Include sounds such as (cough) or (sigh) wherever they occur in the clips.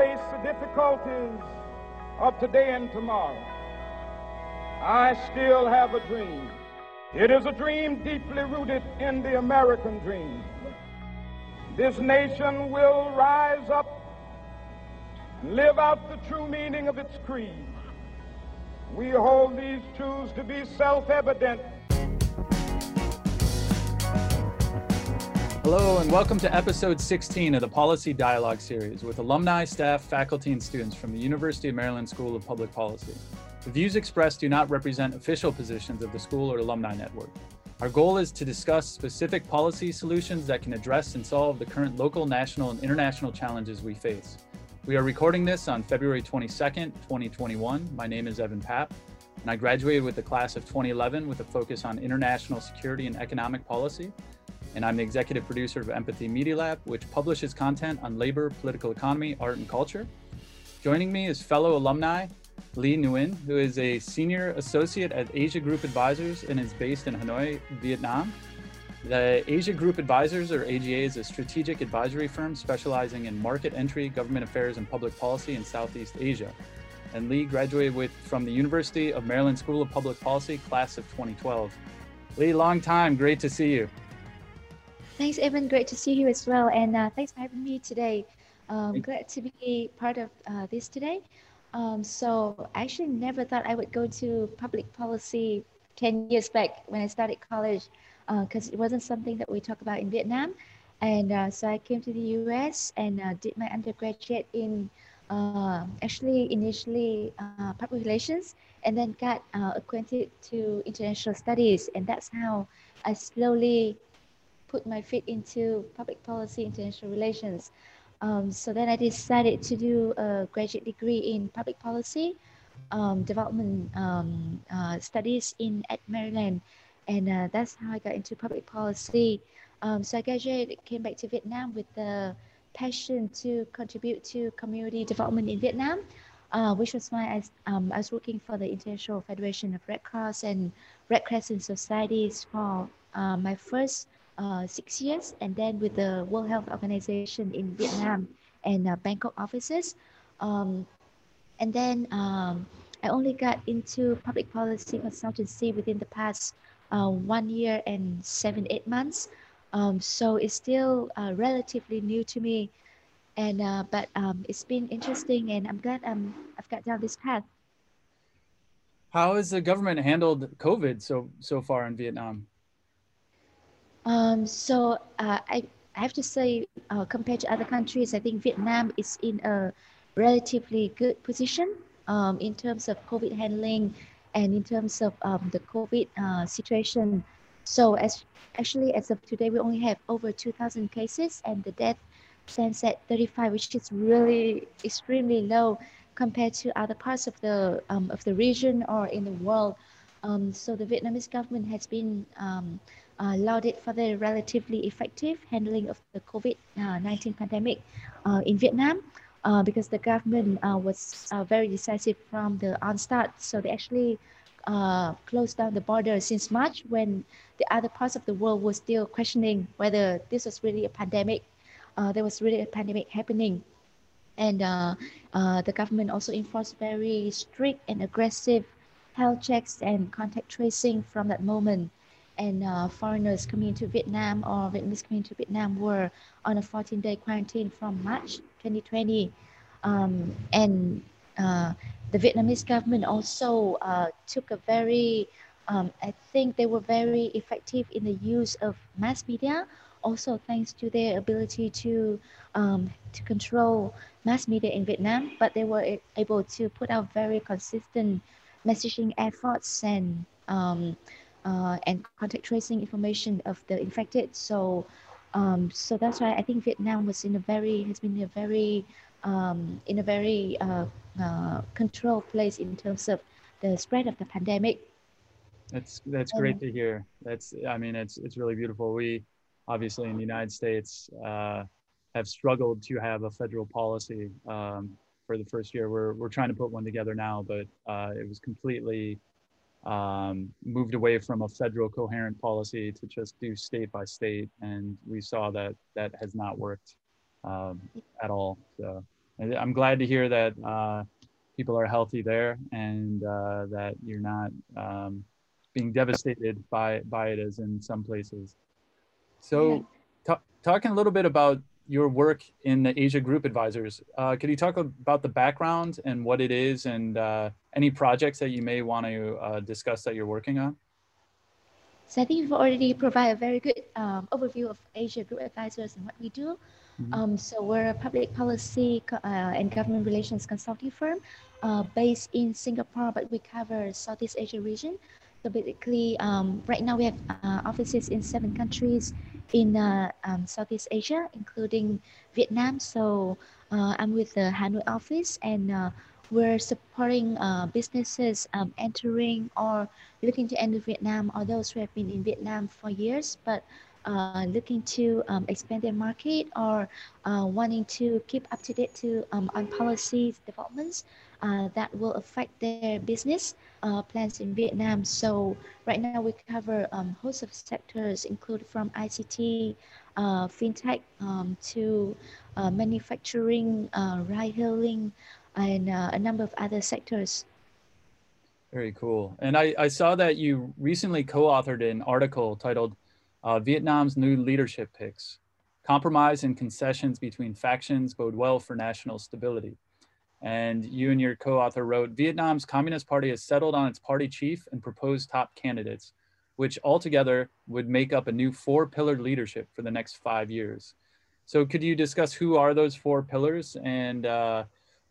face the difficulties of today and tomorrow, I still have a dream. It is a dream deeply rooted in the American dream. This nation will rise up and live out the true meaning of its creed. We hold these truths to be self-evident Hello, and welcome to episode 16 of the Policy Dialogue series with alumni, staff, faculty, and students from the University of Maryland School of Public Policy. The views expressed do not represent official positions of the school or alumni network. Our goal is to discuss specific policy solutions that can address and solve the current local, national, and international challenges we face. We are recording this on February 22nd, 2021. My name is Evan Papp, and I graduated with the class of 2011 with a focus on international security and economic policy and I'm the executive producer of Empathy Media Lab, which publishes content on labor, political economy, art, and culture. Joining me is fellow alumni Lee Nguyen, who is a senior associate at Asia Group Advisors and is based in Hanoi, Vietnam. The Asia Group Advisors, or AGA, is a strategic advisory firm specializing in market entry, government affairs, and public policy in Southeast Asia. And Lee graduated with from the University of Maryland School of Public Policy, class of 2012. Lee, long time, great to see you. Thanks, Evan. Great to see you as well. And uh, thanks for having me today. Um, glad to be part of uh, this today. Um, so I actually never thought I would go to public policy 10 years back when I started college because uh, it wasn't something that we talk about in Vietnam. And uh, so I came to the US and uh, did my undergraduate in uh, actually initially public relations and then got acquainted to international studies. And that's how I slowly put my feet into public policy, international relations. Um, so then I decided to do a graduate degree in public policy, um, development um, uh, studies in at Maryland, and uh, that's how I got into public policy. Um, so I graduated, came back to Vietnam with the passion to contribute to community development in Vietnam, uh, which was why I, um, I was working for the International Federation of Red Cross and Red Crescent Societies for uh, my first uh, six years, and then with the World Health Organization in Vietnam and uh, Bangkok offices. Um, and then um, I only got into public policy consultancy within the past uh, one year and seven, eight months. Um, so it's still uh, relatively new to me. And uh, but um, it's been interesting, and I'm glad um, I've got down this path. How has the government handled COVID so so far in Vietnam? Um, so uh, I, I have to say, uh, compared to other countries, I think Vietnam is in a relatively good position um, in terms of COVID handling and in terms of um, the COVID uh, situation. So as actually as of today, we only have over 2,000 cases and the death stands at 35, which is really extremely low compared to other parts of the um, of the region or in the world. Um, so the Vietnamese government has been um, uh, lauded for the relatively effective handling of the COVID-19 pandemic uh, in Vietnam uh, because the government uh, was uh, very decisive from the onstart. So they actually uh, closed down the border since March when the other parts of the world were still questioning whether this was really a pandemic. there was really a pandemic happening. And the government also enforced very strict and aggressive health checks and contact tracing from that moment and uh, foreigners coming into Vietnam or Vietnamese coming into Vietnam were on a 14-day quarantine from March 2020. Um, and uh, the Vietnamese government also uh, took a very, um, I think they were very effective in the use of mass media, also thanks to their ability to, um, to control mass media in Vietnam, but they were able to put out very consistent messaging efforts and um, uh, and contact tracing information of the infected. So, um, so that's why I think Vietnam was in a very has been a very um, in a very uh, uh, controlled place in terms of the spread of the pandemic. That's that's great to hear. That's I mean it's it's really beautiful. We obviously in the United States uh, have struggled to have a federal policy um, for the first year. We're we're trying to put one together now, but uh, it was completely um, moved away from a federal coherent policy to just do state by state, and we saw that that has not worked um, at all. So I'm glad to hear that uh, people are healthy there and uh, that you're not um, being devastated by, by it as in some places. So yeah. talking a little bit about your work in the Asia Group Advisors, uh, could you talk about the background and what it is and uh, any projects that you may want to uh, discuss that you're working on? So I think you've already provided a very good um, overview of Asia Group Advisors and what we do. Mm-hmm. Um, so we're a public policy uh, and government relations consulting firm uh, based in Singapore, but we cover Southeast Asia region. So basically, um, right now we have uh, offices in seven countries in uh, um, Southeast Asia, including Vietnam. So uh, I'm with the Hanoi office, and uh, we're supporting uh, businesses um, entering or looking to enter Vietnam, or those who have been in Vietnam for years, but uh, looking to um, expand their market or uh, wanting to keep up to date to um, on policies developments that will affect their business uh, plans in Vietnam. So right now we cover um, host of sectors, include from ICT, uh, fintech um, to uh, manufacturing, ride hailing, and a number of other sectors. Very cool. And I, I saw that you recently co-authored an article titled uh, Vietnam's new leadership picks. Compromise and concessions between factions bode well for national stability. And you and your co-author wrote, Vietnam's Communist Party has settled on its party chief and proposed top candidates, which altogether would make up a new four-pillared leadership for the next five years. So could you discuss who are those four pillars and uh,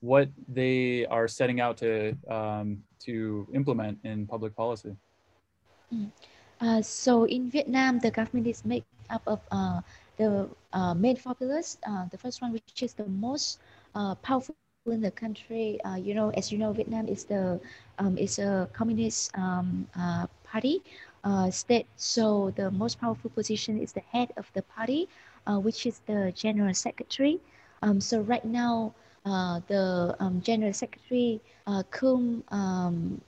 what they are setting out to, um, to implement in public policy? Mm. Uh, so in Vietnam, the government is made up of uh, the uh, main four. Uh, the first one, which is the most uh, powerful in the country, uh, you know, as you know, Vietnam is the um, is a communist um, party state. So the most powerful position is the head of the party, which is the general secretary. Um, so right now, the um, general secretary, cum um,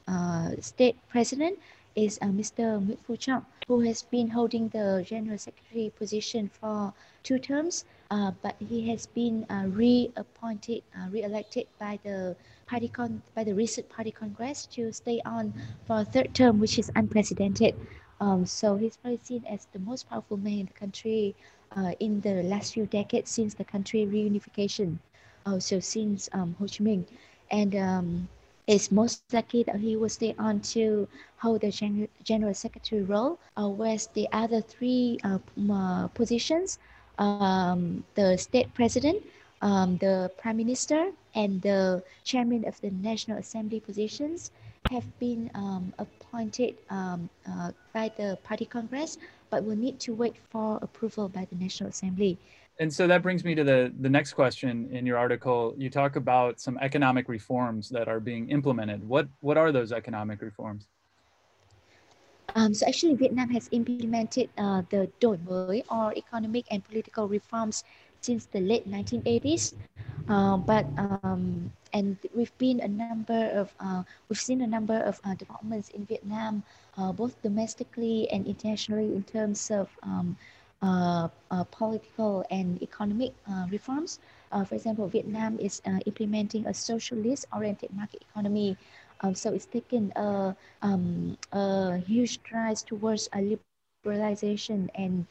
state president, is uh, Mr. Nguyễn Phú Trọng, who has been holding the General Secretary position for two terms, uh, but he has been uh, reappointed, uh, re-elected by the party con- by the recent party congress to stay on for a third term, which is unprecedented. Um, so he's probably seen as the most powerful man in the country uh, in the last few decades since the country reunification. Uh, so since um, Ho Chi Minh, and um, it's most likely that he will stay on to hold the gen- general secretary role, uh, whereas the other three uh, uh, positions, um, the state president, um, the prime minister, and the chairman of the National Assembly positions have been um, appointed um, uh, by the party congress, but will need to wait for approval by the National Assembly and so that brings me to the, the next question in your article. You talk about some economic reforms that are being implemented. What, what are those economic reforms? Um, so actually, Vietnam has implemented uh, the đổi mới or economic and political reforms since the late 1980s. Uh, but um, and we've been a number of uh, we've seen a number of uh, developments in Vietnam, uh, both domestically and internationally, in terms of um, Uh, uh, political and economic uh, reforms. Uh, for example, Vietnam is implementing a socialist-oriented market economy. Um, so it's taken a, um, a huge strides towards a liberalization and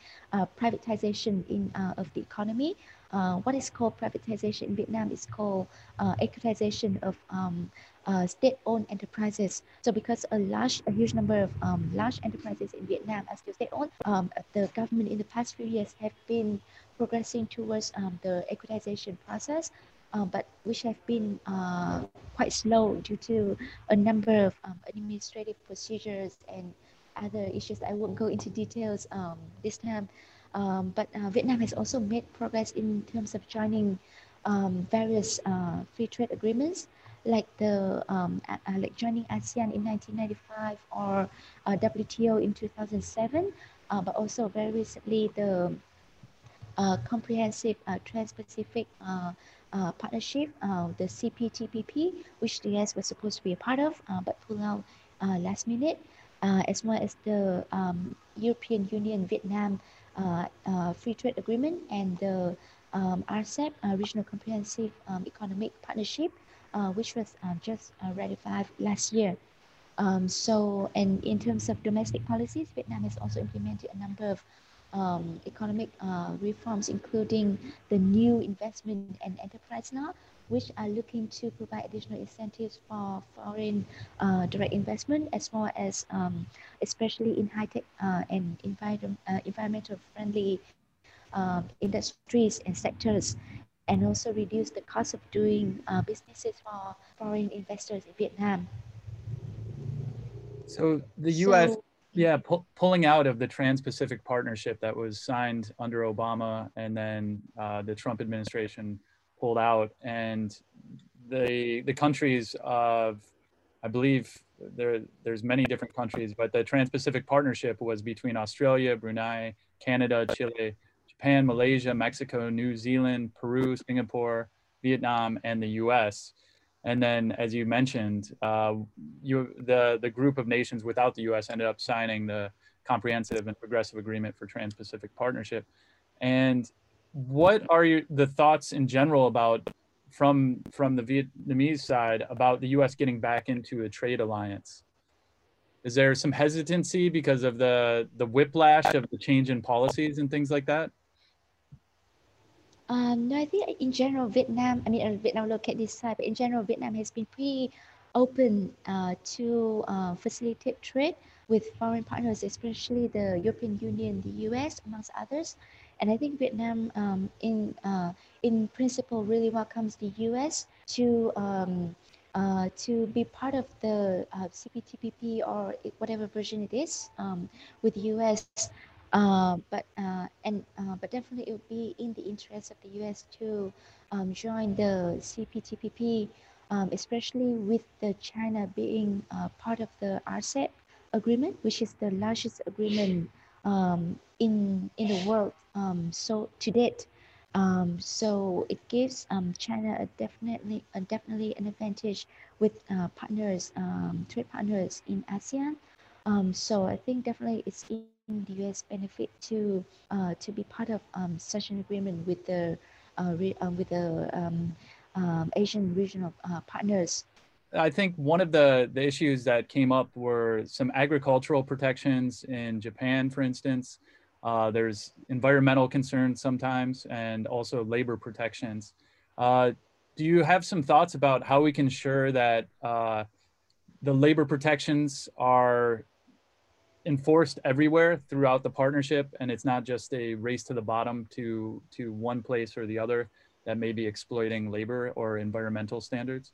privatization in of the economy. Uh, what is called privatization in Vietnam is called uh, equitization of um, uh, state-owned enterprises. So because a large, a huge number of um, large enterprises in Vietnam are still state-owned, um, the government in the past few years have been progressing towards um, the equitization process, uh, but which have been uh, quite slow due to a number of um, administrative procedures and other issues. I won't go into details um, this time, um, but uh, Vietnam has also made progress in terms of joining various uh, free trade agreements like the um, uh, like joining ASEAN in 1995 or uh, WTO in 2007, uh, but also very recently the uh, comprehensive Trans-Pacific partnership, the CPTPP, which the US was supposed to be a part of, but pulled out last minute, as well as the um, European Union Vietnam Free Trade Agreement and the um, RCEP, uh, Regional Comprehensive um, Economic Partnership, uh, which was uh, just uh, ratified last year. Um, so, and in terms of domestic policies, Vietnam has also implemented a number of um, economic uh, reforms, including the new investment and enterprise law, which are looking to provide additional incentives for foreign uh, direct investment, as well as um, especially in high-tech uh, and environment, uh, environmental friendly um, industries and sectors, and also reduce the cost of doing uh, businesses for foreign investors in Vietnam. So the U.S. So, yeah, pu pulling out of the Trans-Pacific Partnership that was signed under Obama, and then uh, the Trump administration pulled out, and the the countries of, I believe there there's many different countries, but the Trans-Pacific Partnership was between Australia, Brunei, Canada, Chile, Japan, Malaysia, Mexico, New Zealand, Peru, Singapore, Vietnam, and the U.S. And then, as you mentioned, uh, you, the, the group of nations without the US ended up signing the Comprehensive and Progressive Agreement for Trans-Pacific Partnership. And what are your, the thoughts in general about from from the Vietnamese side about the U.S. getting back into a trade alliance? Is there some hesitancy because of the the whiplash of the change in policies and things like that? Um, no, I think in general, Vietnam, I mean, uh, Vietnam look at this side, but in general, Vietnam has been pretty open uh, to uh, facilitate trade with foreign partners, especially the European Union, the US, amongst others. And I think Vietnam, um, in uh, in principle, really welcomes the US to um, uh, to be part of the uh, CPTPP or whatever version it is um, with the US. Uh, but uh, and uh, but definitely it would be in the interest of the U.S. to um, join the CPTPP, um, especially with the China being part of the RCEP agreement, which is the largest agreement um, in in the world. Um, so to date, um, so it gives um, China a definitely a definitely an advantage with uh, partners, trade partners in ASEAN. so I think definitely it's in the U.S. benefit to uh, to be part of um, such an agreement with the uh, re, uh, with the um, um, Asian regional uh, partners. I think one of the, the issues that came up were some agricultural protections in Japan, for instance. Uh, there's environmental concerns sometimes, and also labor protections. Uh, do you have some thoughts about how we can ensure that the labor protections are enforced everywhere throughout the partnership and it's not just a race to the bottom to to one place or the other that may be exploiting labor or environmental standards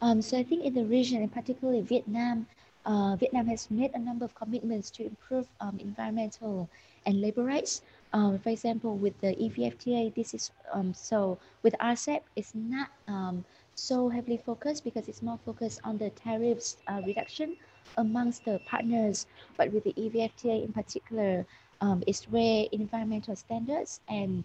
um, so i think in the region and particularly vietnam uh, vietnam has made a number of commitments to improve um, environmental and labor rights. Um, for example with the evfta this is um, so with rcep it's not um, so heavily focused because it's more focused on the tariffs uh, reduction amongst the partners, but with the EVFTA in particular, um, is where environmental standards and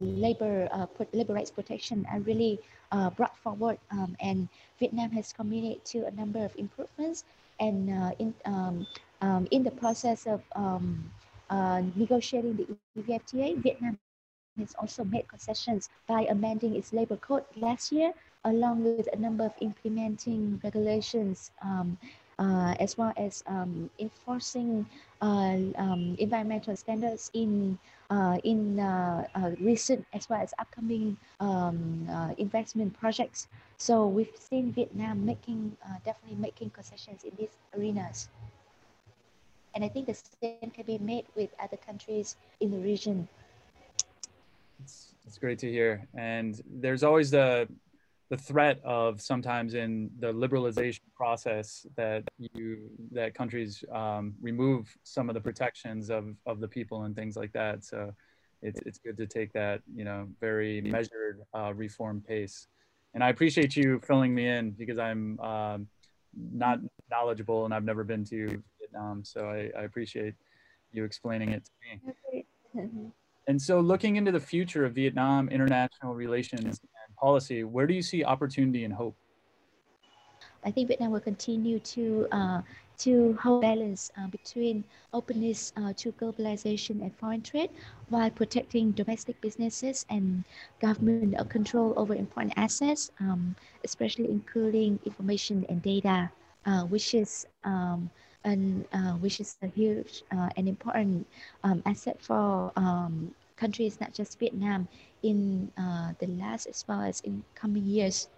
labor uh, labor rights protection are really uh, brought forward. Um, and Vietnam has committed to a number of improvements. And uh, in um, um, in the process of um, uh, negotiating the EVFTA, Vietnam has also made concessions by amending its labor code last year, along with a number of implementing regulations um, uh, as well as um, enforcing uh, um, environmental standards in uh, in uh, uh, recent as well as upcoming um, uh, investment projects. So we've seen Vietnam making definitely making concessions in these arenas. And I think the same can be made with other countries in the region. It's, it's great to hear. And there's always the the threat of sometimes in the liberalization process that you that countries um, remove some of the protections of of the people and things like that. So it's it's good to take that you know very measured uh, reform pace. And I appreciate you filling me in because I'm um, not knowledgeable and I've never been to Vietnam. So I, I appreciate you explaining it to me. (laughs) And so looking into the future of Vietnam international relations policy, where do you see opportunity and hope? I think Vietnam will continue to uh, to hold balance uh, between openness uh, to globalization and foreign trade while protecting domestic businesses and government control over important assets, um, especially including information and data, uh, which is um, uh, which is a huge uh, and important um, asset for um, countries, not just Vietnam, in uh, the last as well as in coming years.